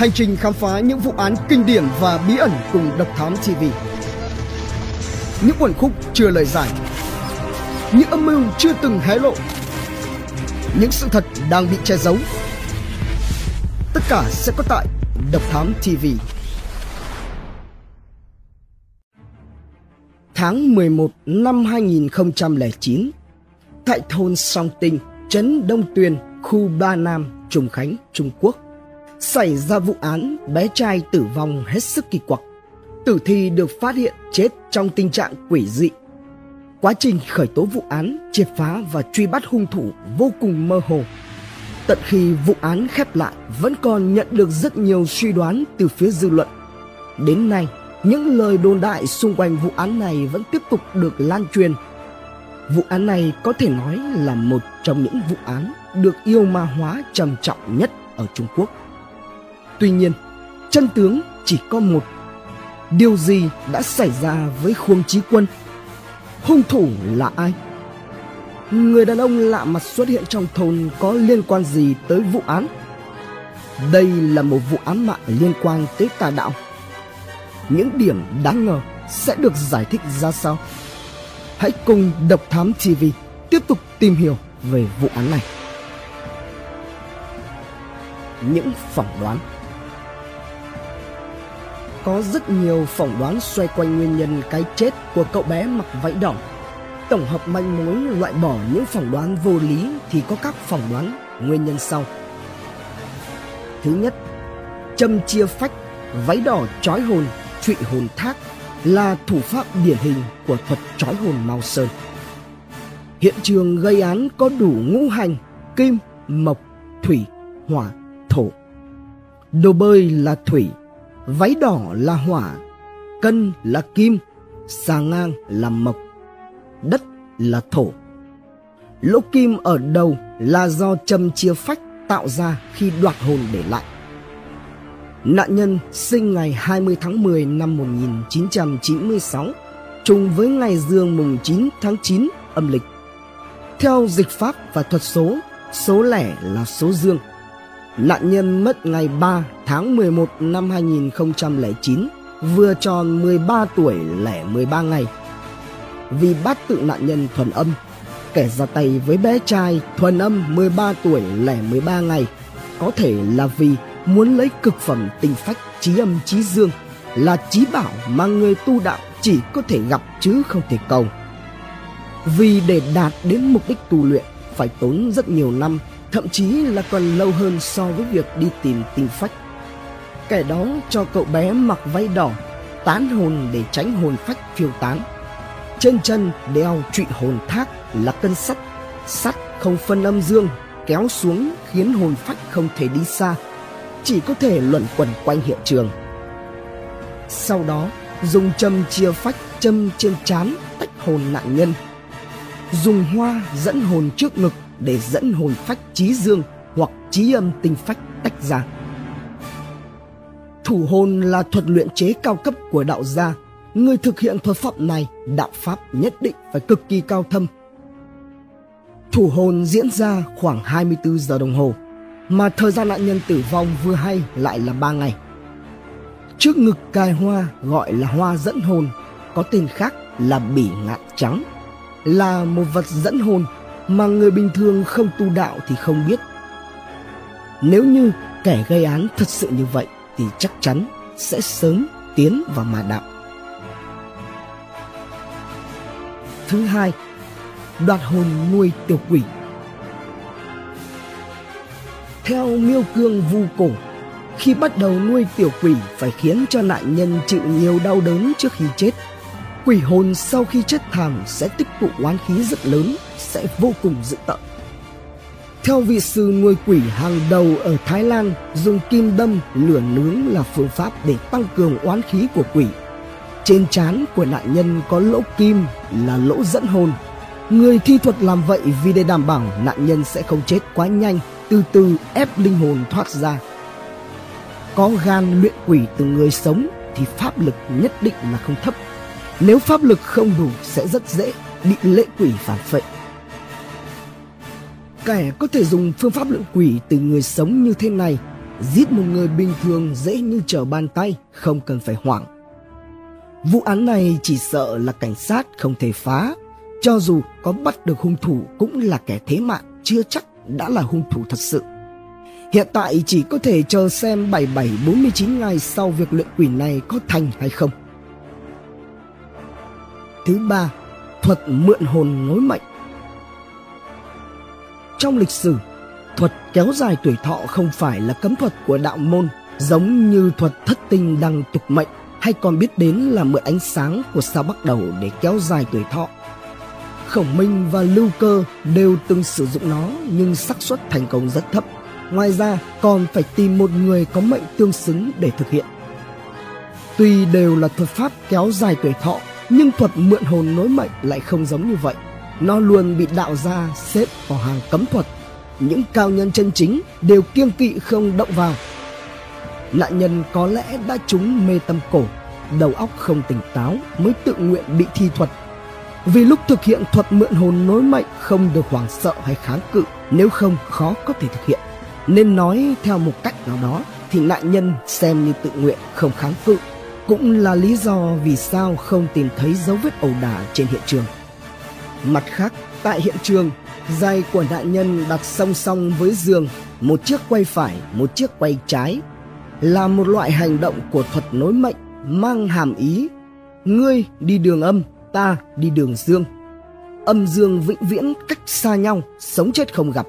Hành trình khám phá những vụ án kinh điển và bí ẩn cùng Độc Thám TV. Những quần khúc chưa lời giải. Những âm mưu chưa từng hé lộ. Những sự thật đang bị che giấu. Tất cả sẽ có tại Độc Thám TV. Tháng 11 năm 2009, tại thôn Song Tinh, trấn Đông Tuyền, khu Ba Nam, Trùng Khánh, Trung Quốc, xảy ra vụ án bé trai tử vong hết sức kỳ quặc. Tử thi được phát hiện chết trong tình trạng quỷ dị. Quá trình khởi tố vụ án, triệt phá và truy bắt hung thủ vô cùng mơ hồ. Tận khi vụ án khép lại vẫn còn nhận được rất nhiều suy đoán từ phía dư luận. Đến nay, những lời đồn đại xung quanh vụ án này vẫn tiếp tục được lan truyền. Vụ án này có thể nói là một trong những vụ án được yêu ma hóa trầm trọng nhất ở Trung Quốc. Tuy nhiên, chân tướng chỉ có một. Điều gì đã xảy ra với Khuông Chí Quân? Hung thủ là ai? Người đàn ông lạ mặt xuất hiện trong thôn có liên quan gì tới vụ án? Đây là một vụ án mạng liên quan tới tà đạo. Những điểm đáng ngờ sẽ được giải thích ra sao? Hãy cùng Độc Thám TV tiếp tục tìm hiểu về vụ án này. Những phỏng đoán có rất nhiều phỏng đoán xoay quanh nguyên nhân cái chết của cậu bé mặc váy đỏ. Tổng hợp manh mối loại bỏ những phỏng đoán vô lý thì có các phỏng đoán nguyên nhân sau. Thứ nhất, châm chia phách, váy đỏ trói hồn, trụy hồn thác là thủ pháp điển hình của thuật trói hồn Mao Sơn. Hiện trường gây án có đủ ngũ hành, kim, mộc, thủy, hỏa, thổ. Đồ bơi là thủy, váy đỏ là hỏa, cân là kim, xà ngang là mộc, đất là thổ. Lỗ kim ở đầu là do châm chia phách tạo ra khi đoạt hồn để lại. Nạn nhân sinh ngày 20 tháng 10 năm 1996, trùng với ngày dương mùng 9 tháng 9 âm lịch. Theo dịch pháp và thuật số, số lẻ là số dương. Nạn nhân mất ngày 3 tháng 11 năm 2009, vừa tròn 13 tuổi lẻ 13 ngày. Vì bắt tự nạn nhân thuần âm, kẻ ra tay với bé trai thuần âm 13 tuổi lẻ 13 ngày có thể là vì muốn lấy cực phẩm tình phách trí âm trí dương là trí bảo mà người tu đạo chỉ có thể gặp chứ không thể cầu. Vì để đạt đến mục đích tu luyện phải tốn rất nhiều năm thậm chí là còn lâu hơn so với việc đi tìm tinh phách. Kẻ đó cho cậu bé mặc váy đỏ, tán hồn để tránh hồn phách phiêu tán. Trên chân đeo trụy hồn thác là cân sắt, sắt không phân âm dương, kéo xuống khiến hồn phách không thể đi xa, chỉ có thể luẩn quẩn quanh hiện trường. Sau đó, dùng châm chia phách châm trên trán tách hồn nạn nhân. Dùng hoa dẫn hồn trước ngực để dẫn hồn phách trí dương hoặc trí âm tinh phách tách ra. Thủ hồn là thuật luyện chế cao cấp của đạo gia. Người thực hiện thuật pháp này, đạo pháp nhất định phải cực kỳ cao thâm. Thủ hồn diễn ra khoảng 24 giờ đồng hồ, mà thời gian nạn nhân tử vong vừa hay lại là 3 ngày. Trước ngực cài hoa gọi là hoa dẫn hồn, có tên khác là bỉ ngạn trắng, là một vật dẫn hồn mà người bình thường không tu đạo thì không biết. Nếu như kẻ gây án thật sự như vậy thì chắc chắn sẽ sớm tiến vào mà đạo. Thứ hai, đoạt hồn nuôi tiểu quỷ. Theo miêu cương vu cổ, khi bắt đầu nuôi tiểu quỷ phải khiến cho nạn nhân chịu nhiều đau đớn trước khi chết. Quỷ hồn sau khi chết thảm sẽ tích tụ oán khí rất lớn sẽ vô cùng dữ tợn. Theo vị sư nuôi quỷ hàng đầu ở Thái Lan, dùng kim đâm, lửa nướng là phương pháp để tăng cường oán khí của quỷ. Trên trán của nạn nhân có lỗ kim là lỗ dẫn hồn. Người thi thuật làm vậy vì để đảm bảo nạn nhân sẽ không chết quá nhanh, từ từ ép linh hồn thoát ra. Có gan luyện quỷ từ người sống thì pháp lực nhất định là không thấp. Nếu pháp lực không đủ sẽ rất dễ bị lệ quỷ phản phệ. Kẻ có thể dùng phương pháp luyện quỷ từ người sống như thế này giết một người bình thường dễ như trở bàn tay, không cần phải hoảng. Vụ án này chỉ sợ là cảnh sát không thể phá, cho dù có bắt được hung thủ cũng là kẻ thế mạng, chưa chắc đã là hung thủ thật sự. Hiện tại chỉ có thể chờ xem 77-49 ngày sau việc luyện quỷ này có thành hay không. Thứ ba, thuật mượn hồn nối mệnh. Trong lịch sử, thuật kéo dài tuổi thọ không phải là cấm thuật của đạo môn, giống như thuật thất tinh đăng tục mệnh hay còn biết đến là mượn ánh sáng của sao bắt đầu để kéo dài tuổi thọ. Khổng Minh và Lưu Cơ đều từng sử dụng nó nhưng xác suất thành công rất thấp. Ngoài ra còn phải tìm một người có mệnh tương xứng để thực hiện. Tuy đều là thuật pháp kéo dài tuổi thọ nhưng thuật mượn hồn nối mệnh lại không giống như vậy. Nó luôn bị đạo gia xếp vào hàng cấm thuật. Những cao nhân chân chính đều kiêng kỵ không động vào. Nạn nhân có lẽ đã trúng mê tâm cổ, đầu óc không tỉnh táo mới tự nguyện bị thi thuật. Vì lúc thực hiện thuật mượn hồn nối mệnh không được hoảng sợ hay kháng cự, nếu không khó có thể thực hiện. Nên nói theo một cách nào đó thì nạn nhân xem như tự nguyện không kháng cự cũng là lý do vì sao không tìm thấy dấu vết ẩu đả trên hiện trường. Mặt khác, tại hiện trường, giày của nạn nhân đặt song song với giường, một chiếc quay phải, một chiếc quay trái, là một loại hành động của thuật nối mệnh mang hàm ý ngươi đi đường âm, ta đi đường dương. Âm dương vĩnh viễn cách xa nhau, sống chết không gặp.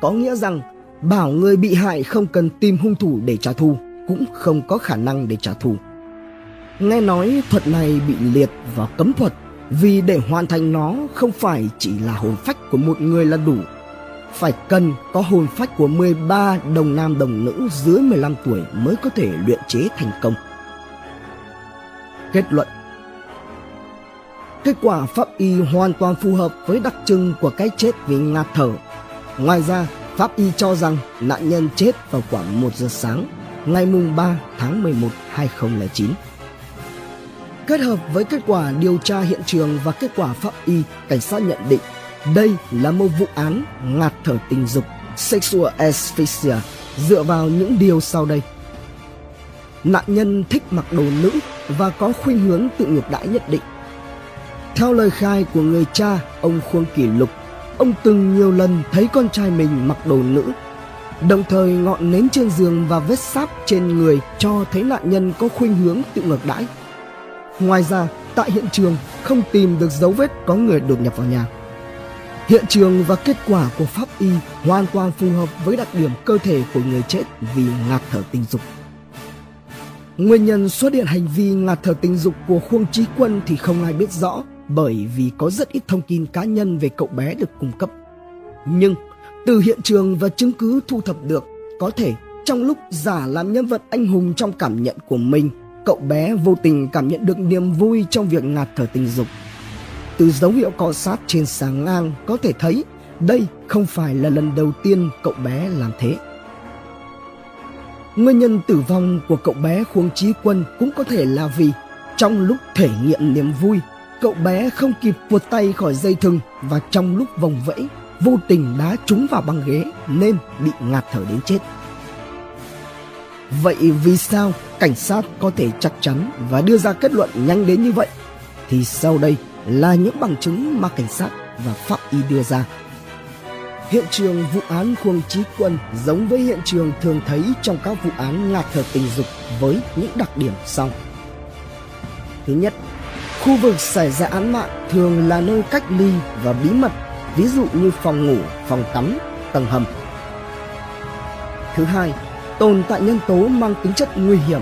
Có nghĩa rằng bảo người bị hại không cần tìm hung thủ để trả thù, cũng không có khả năng để trả thù. Nghe nói thuật này bị liệt vào cấm thuật vì để hoàn thành nó không phải chỉ là hồn phách của một người là đủ. Phải cần có hồn phách của 13 đồng nam đồng nữ dưới 15 tuổi mới có thể luyện chế thành công. Kết luận Kết quả pháp y hoàn toàn phù hợp với đặc trưng của cái chết vì ngạt thở. Ngoài ra, pháp y cho rằng nạn nhân chết vào khoảng 1 giờ sáng, ngày mùng 3 tháng 11 2009. Kết hợp với kết quả điều tra hiện trường và kết quả pháp y, cảnh sát nhận định đây là một vụ án ngạt thở tình dục sexual asphyxia dựa vào những điều sau đây. Nạn nhân thích mặc đồ nữ và có khuynh hướng tự ngược đãi nhất định. Theo lời khai của người cha, ông Khuông Kỷ Lục, ông từng nhiều lần thấy con trai mình mặc đồ nữ. Đồng thời ngọn nến trên giường và vết sáp trên người cho thấy nạn nhân có khuynh hướng tự ngược đãi. Ngoài ra, tại hiện trường không tìm được dấu vết có người đột nhập vào nhà. Hiện trường và kết quả của pháp y hoàn toàn phù hợp với đặc điểm cơ thể của người chết vì ngạt thở tình dục. Nguyên nhân xuất hiện hành vi ngạt thở tình dục của Khuông Trí Quân thì không ai biết rõ bởi vì có rất ít thông tin cá nhân về cậu bé được cung cấp. Nhưng từ hiện trường và chứng cứ thu thập được, có thể trong lúc giả làm nhân vật anh hùng trong cảm nhận của mình cậu bé vô tình cảm nhận được niềm vui trong việc ngạt thở tình dục. Từ dấu hiệu cọ sát trên sáng ngang có thể thấy đây không phải là lần đầu tiên cậu bé làm thế. Nguyên nhân tử vong của cậu bé Khuông Trí Quân cũng có thể là vì trong lúc thể nghiệm niềm vui, cậu bé không kịp vuột tay khỏi dây thừng và trong lúc vòng vẫy, vô tình đá trúng vào băng ghế nên bị ngạt thở đến chết. Vậy vì sao cảnh sát có thể chắc chắn và đưa ra kết luận nhanh đến như vậy? Thì sau đây là những bằng chứng mà cảnh sát và pháp y đưa ra. Hiện trường vụ án Khuông Trí Quân giống với hiện trường thường thấy trong các vụ án ngạt thở tình dục với những đặc điểm sau. Thứ nhất, khu vực xảy ra án mạng thường là nơi cách ly và bí mật, ví dụ như phòng ngủ, phòng tắm, tầng hầm. Thứ hai, tồn tại nhân tố mang tính chất nguy hiểm.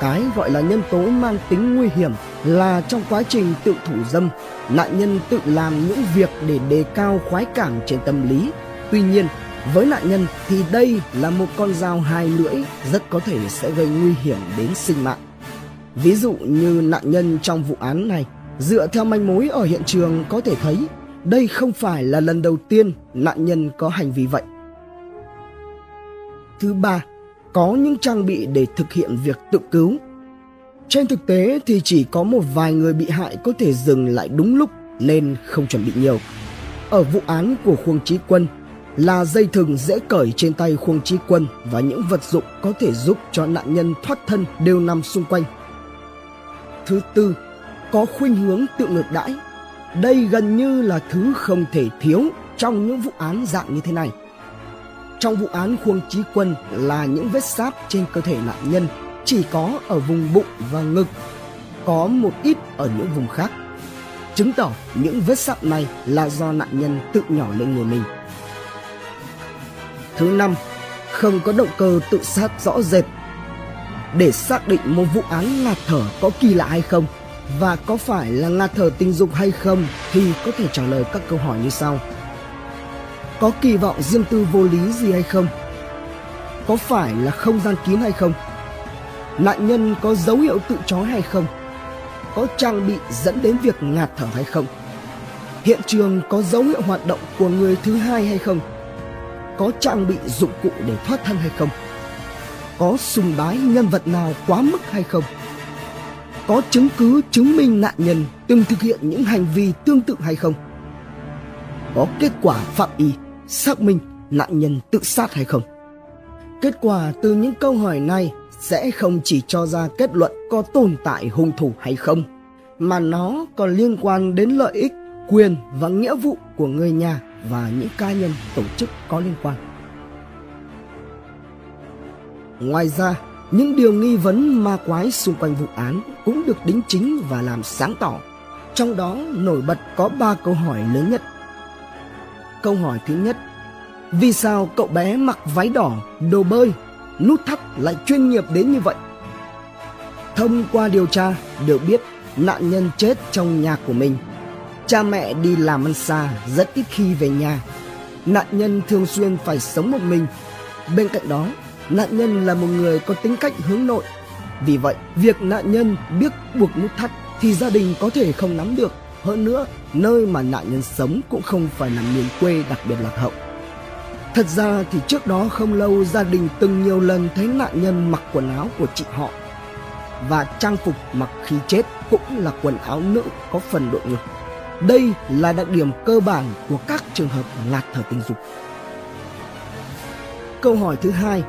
Cái gọi là nhân tố mang tính nguy hiểm là trong quá trình tự thủ dâm, nạn nhân tự làm những việc để đề cao khoái cảm trên tâm lý. Tuy nhiên, với nạn nhân thì đây là một con dao hai lưỡi rất có thể sẽ gây nguy hiểm đến sinh mạng. Ví dụ như nạn nhân trong vụ án này, dựa theo manh mối ở hiện trường có thể thấy đây không phải là lần đầu tiên nạn nhân có hành vi vậy. Thứ ba, có những trang bị để thực hiện việc tự cứu. Trên thực tế thì chỉ có một vài người bị hại có thể dừng lại đúng lúc nên không chuẩn bị nhiều. Ở vụ án của Khuông Trí Quân, là dây thừng dễ cởi trên tay khuông trí quân và những vật dụng có thể giúp cho nạn nhân thoát thân đều nằm xung quanh. Thứ tư, có khuynh hướng tự ngược đãi. Đây gần như là thứ không thể thiếu trong những vụ án dạng như thế này. Trong vụ án khuông trí quân là những vết sáp trên cơ thể nạn nhân chỉ có ở vùng bụng và ngực, có một ít ở những vùng khác. Chứng tỏ những vết sáp này là do nạn nhân tự nhỏ lên người mình. Thứ năm, không có động cơ tự sát rõ rệt. Để xác định một vụ án ngạt thở có kỳ lạ hay không và có phải là ngạt thở tình dục hay không thì có thể trả lời các câu hỏi như sau. Có kỳ vọng riêng tư vô lý gì hay không? Có phải là không gian kín hay không? Nạn nhân có dấu hiệu tự trói hay không? Có trang bị dẫn đến việc ngạt thở hay không? Hiện trường có dấu hiệu hoạt động của người thứ hai hay không? Có trang bị dụng cụ để thoát thân hay không? Có sùng bái nhân vật nào quá mức hay không? Có chứng cứ chứng minh nạn nhân từng thực hiện những hành vi tương tự hay không? Có kết quả phạm y xác minh nạn nhân tự sát hay không? Kết quả từ những câu hỏi này sẽ không chỉ cho ra kết luận có tồn tại hung thủ hay không, mà nó còn liên quan đến lợi ích, quyền và nghĩa vụ của người nhà và những cá nhân tổ chức có liên quan. Ngoài ra, những điều nghi vấn ma quái xung quanh vụ án cũng được đính chính và làm sáng tỏ. Trong đó nổi bật có ba câu hỏi lớn nhất. Câu hỏi thứ nhất, vì sao cậu bé mặc váy đỏ, đồ bơi, nút thắt lại chuyên nghiệp đến như vậy? Thông qua điều tra, được biết nạn nhân chết trong nhà của mình. Cha mẹ đi làm ăn xa, rất ít khi về nhà. Nạn nhân thường xuyên phải sống một mình. Bên cạnh đó, nạn nhân là một người có tính cách hướng nội. Vì vậy, việc nạn nhân biết buộc nút thắt thì gia đình có thể không nắm được. Hơn nữa, nơi mà nạn nhân sống cũng không phải là miền quê đặc biệt lạc hậu. Thật ra thì trước đó không lâu gia đình từng nhiều lần thấy nạn nhân mặc quần áo của chị họ và trang phục mặc khi chết cũng là quần áo nữ có phần đội ngực. Đây là đặc điểm cơ bản của các trường hợp ngạt thở tình dục. Câu hỏi thứ hai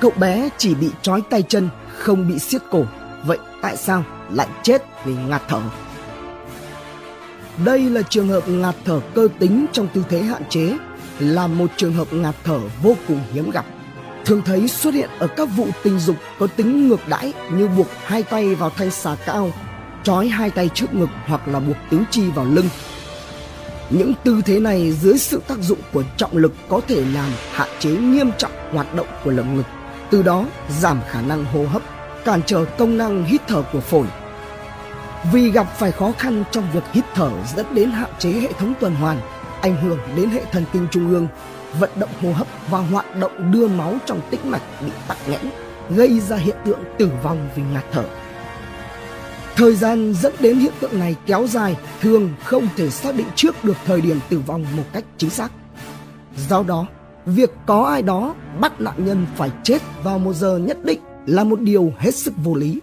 Cậu bé chỉ bị trói tay chân, không bị siết cổ. Vậy tại sao lại chết vì ngạt thở? Đây là trường hợp ngạt thở cơ tính trong tư thế hạn chế, là một trường hợp ngạt thở vô cùng hiếm gặp. Thường thấy xuất hiện ở các vụ tình dục có tính ngược đãi như buộc hai tay vào thanh xà cao, trói hai tay trước ngực hoặc là buộc tứ chi vào lưng. Những tư thế này dưới sự tác dụng của trọng lực có thể làm hạn chế nghiêm trọng hoạt động của lồng ngực, từ đó giảm khả năng hô hấp, cản trở công năng hít thở của phổi vì gặp phải khó khăn trong việc hít thở dẫn đến hạn chế hệ thống tuần hoàn, ảnh hưởng đến hệ thần kinh trung ương, vận động hô hấp và hoạt động đưa máu trong tĩnh mạch bị tắc nghẽn, gây ra hiện tượng tử vong vì ngạt thở. Thời gian dẫn đến hiện tượng này kéo dài thường không thể xác định trước được thời điểm tử vong một cách chính xác. Do đó, việc có ai đó bắt nạn nhân phải chết vào một giờ nhất định là một điều hết sức vô lý.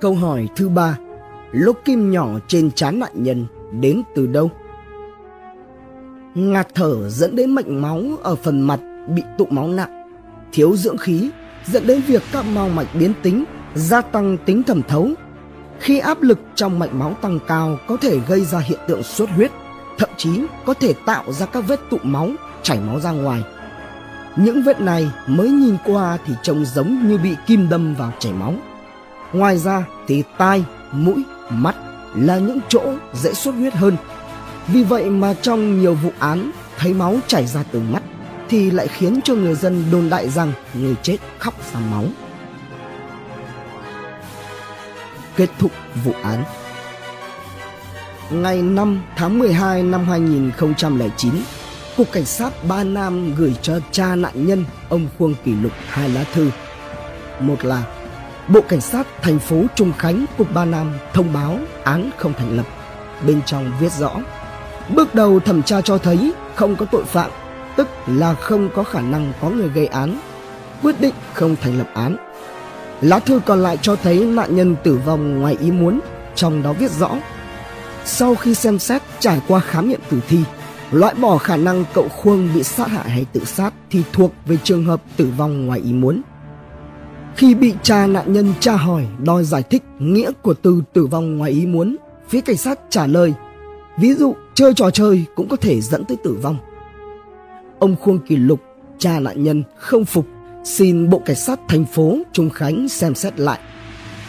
Câu hỏi thứ ba, lỗ kim nhỏ trên trán nạn nhân đến từ đâu? Ngạt thở dẫn đến mạch máu ở phần mặt bị tụ máu nặng, thiếu dưỡng khí dẫn đến việc các mao mạch biến tính, gia tăng tính thẩm thấu. Khi áp lực trong mạch máu tăng cao có thể gây ra hiện tượng xuất huyết, thậm chí có thể tạo ra các vết tụ máu, chảy máu ra ngoài. Những vết này mới nhìn qua thì trông giống như bị kim đâm vào chảy máu. Ngoài ra thì tai, mũi, mắt là những chỗ dễ xuất huyết hơn. Vì vậy mà trong nhiều vụ án thấy máu chảy ra từ mắt thì lại khiến cho người dân đồn đại rằng người chết khóc ra máu. Kết thúc vụ án Ngày 5 tháng 12 năm 2009, Cục Cảnh sát Ba Nam gửi cho cha nạn nhân ông Khuông Kỷ Lục hai lá thư. Một là Bộ Cảnh sát thành phố Trung Khánh, Cục Ba Nam thông báo án không thành lập. Bên trong viết rõ, bước đầu thẩm tra cho thấy không có tội phạm, tức là không có khả năng có người gây án, quyết định không thành lập án. Lá thư còn lại cho thấy nạn nhân tử vong ngoài ý muốn, trong đó viết rõ. Sau khi xem xét trải qua khám nghiệm tử thi, loại bỏ khả năng cậu Khuông bị sát hại hay tự sát thì thuộc về trường hợp tử vong ngoài ý muốn. Khi bị cha nạn nhân tra hỏi đòi giải thích nghĩa của từ tử vong ngoài ý muốn, phía cảnh sát trả lời Ví dụ chơi trò chơi cũng có thể dẫn tới tử vong. Ông Khuông Kỳ Lục, cha nạn nhân không phục, xin Bộ Cảnh sát thành phố Trung Khánh xem xét lại.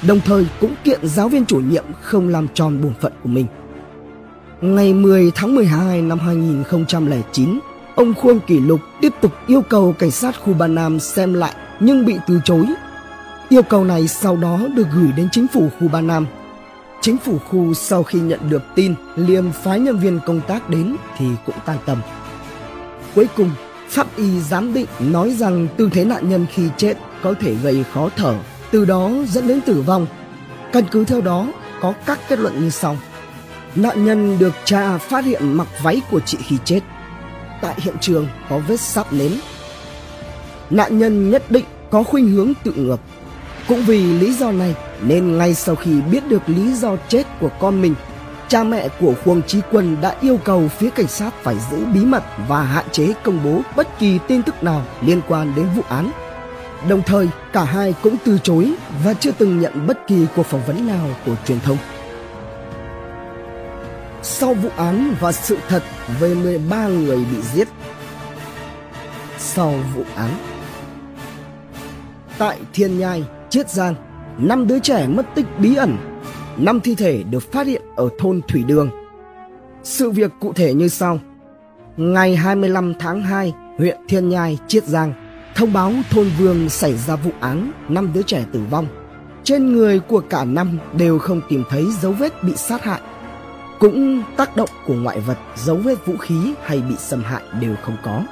Đồng thời cũng kiện giáo viên chủ nhiệm không làm tròn bổn phận của mình. Ngày 10 tháng 12 năm 2009, ông Khuông Kỷ Lục tiếp tục yêu cầu cảnh sát khu Ba Nam xem lại nhưng bị từ chối. Yêu cầu này sau đó được gửi đến chính phủ khu Ba Nam. Chính phủ khu sau khi nhận được tin liêm phái nhân viên công tác đến thì cũng tan tầm. Cuối cùng, pháp y giám định nói rằng tư thế nạn nhân khi chết có thể gây khó thở, từ đó dẫn đến tử vong. Căn cứ theo đó có các kết luận như sau. Nạn nhân được cha phát hiện mặc váy của chị khi chết. Tại hiện trường có vết sáp nến. Nạn nhân nhất định có khuynh hướng tự ngược. Cũng vì lý do này nên ngay sau khi biết được lý do chết của con mình, cha mẹ của Khuông Trí Quân đã yêu cầu phía cảnh sát phải giữ bí mật và hạn chế công bố bất kỳ tin tức nào liên quan đến vụ án. Đồng thời, cả hai cũng từ chối và chưa từng nhận bất kỳ cuộc phỏng vấn nào của truyền thông sau vụ án và sự thật về 13 người bị giết. Sau vụ án Tại Thiên Nhai, Chiết Giang, năm đứa trẻ mất tích bí ẩn, năm thi thể được phát hiện ở thôn Thủy Đường. Sự việc cụ thể như sau. Ngày 25 tháng 2, huyện Thiên Nhai, Chiết Giang, thông báo thôn Vương xảy ra vụ án năm đứa trẻ tử vong. Trên người của cả năm đều không tìm thấy dấu vết bị sát hại cũng tác động của ngoại vật, dấu vết vũ khí hay bị xâm hại đều không có.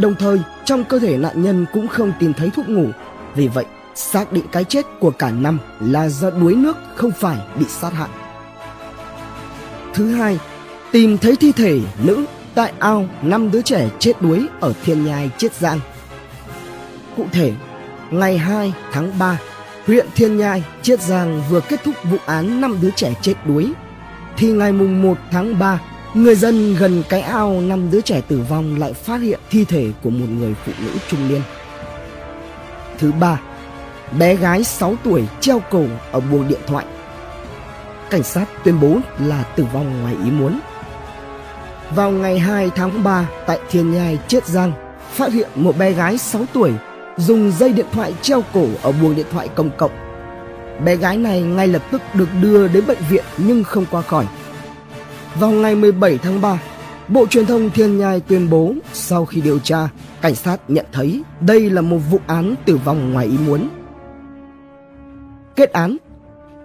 Đồng thời, trong cơ thể nạn nhân cũng không tìm thấy thuốc ngủ. Vì vậy, xác định cái chết của cả năm là do đuối nước không phải bị sát hại. Thứ hai, tìm thấy thi thể nữ tại ao năm đứa trẻ chết đuối ở Thiên Nhai Chiết Giang. Cụ thể, ngày 2 tháng 3, huyện Thiên Nhai Chiết Giang vừa kết thúc vụ án năm đứa trẻ chết đuối thì ngày mùng 1 tháng 3, người dân gần cái ao năm đứa trẻ tử vong lại phát hiện thi thể của một người phụ nữ trung niên. Thứ ba, bé gái 6 tuổi treo cổ ở buồng điện thoại. Cảnh sát tuyên bố là tử vong ngoài ý muốn. Vào ngày 2 tháng 3 tại Thiên Nhai Chiết Giang, phát hiện một bé gái 6 tuổi dùng dây điện thoại treo cổ ở buồng điện thoại công cộng Bé gái này ngay lập tức được đưa đến bệnh viện nhưng không qua khỏi. Vào ngày 17 tháng 3, Bộ Truyền thông Thiên Nhai tuyên bố sau khi điều tra, cảnh sát nhận thấy đây là một vụ án tử vong ngoài ý muốn. Kết án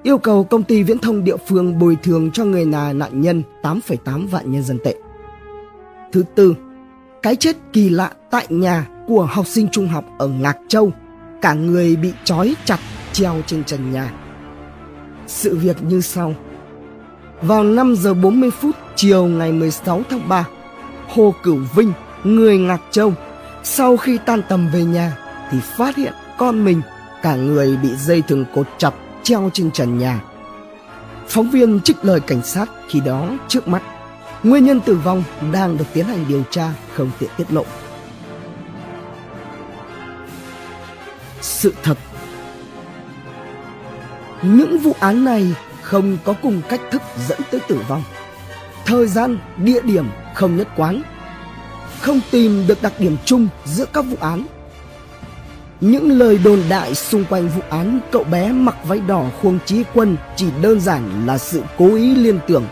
yêu cầu công ty viễn thông địa phương bồi thường cho người nhà nạn nhân 8,8 vạn nhân dân tệ. Thứ tư, cái chết kỳ lạ tại nhà của học sinh trung học ở Ngạc Châu, cả người bị trói chặt treo trên trần nhà. Sự việc như sau. Vào 5 giờ 40 phút chiều ngày 16 tháng 3, Hồ Cửu Vinh, người Ngạc Châu, sau khi tan tầm về nhà thì phát hiện con mình cả người bị dây thừng cột chặt treo trên trần nhà. Phóng viên trích lời cảnh sát khi đó trước mắt. Nguyên nhân tử vong đang được tiến hành điều tra không tiện tiết lộ. Sự thật những vụ án này không có cùng cách thức dẫn tới tử vong. Thời gian, địa điểm không nhất quán. Không tìm được đặc điểm chung giữa các vụ án. Những lời đồn đại xung quanh vụ án cậu bé mặc váy đỏ khuông trí quân chỉ đơn giản là sự cố ý liên tưởng,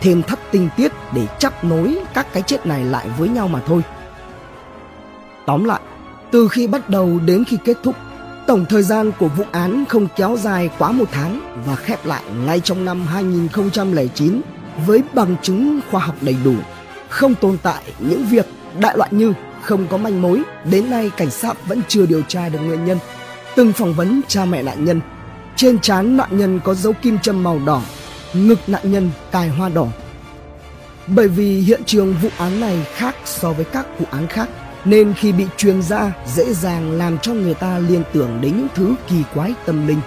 thêm thắt tinh tiết để chắp nối các cái chết này lại với nhau mà thôi. Tóm lại, từ khi bắt đầu đến khi kết thúc Tổng thời gian của vụ án không kéo dài quá một tháng và khép lại ngay trong năm 2009 với bằng chứng khoa học đầy đủ. Không tồn tại những việc đại loại như không có manh mối, đến nay cảnh sát vẫn chưa điều tra được nguyên nhân. Từng phỏng vấn cha mẹ nạn nhân, trên trán nạn nhân có dấu kim châm màu đỏ, ngực nạn nhân cài hoa đỏ. Bởi vì hiện trường vụ án này khác so với các vụ án khác nên khi bị truyền ra dễ dàng làm cho người ta liên tưởng đến những thứ kỳ quái tâm linh.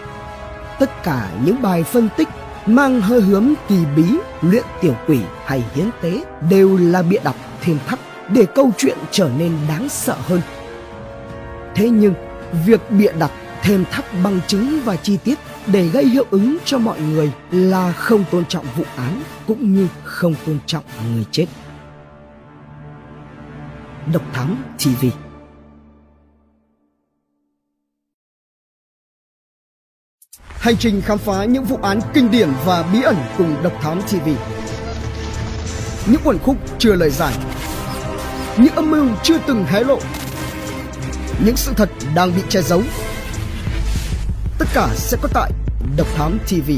Tất cả những bài phân tích mang hơi hướng kỳ bí, luyện tiểu quỷ hay hiến tế đều là bịa đặt thêm thắt để câu chuyện trở nên đáng sợ hơn. Thế nhưng, việc bịa đặt thêm thắt bằng chứng và chi tiết để gây hiệu ứng cho mọi người là không tôn trọng vụ án cũng như không tôn trọng người chết. Độc Thám TV Hành trình khám phá những vụ án kinh điển và bí ẩn cùng Độc Thám TV Những quần khúc chưa lời giải những âm mưu chưa từng hé lộ. Những sự thật đang bị che giấu. Tất cả sẽ có tại Độc Thám TV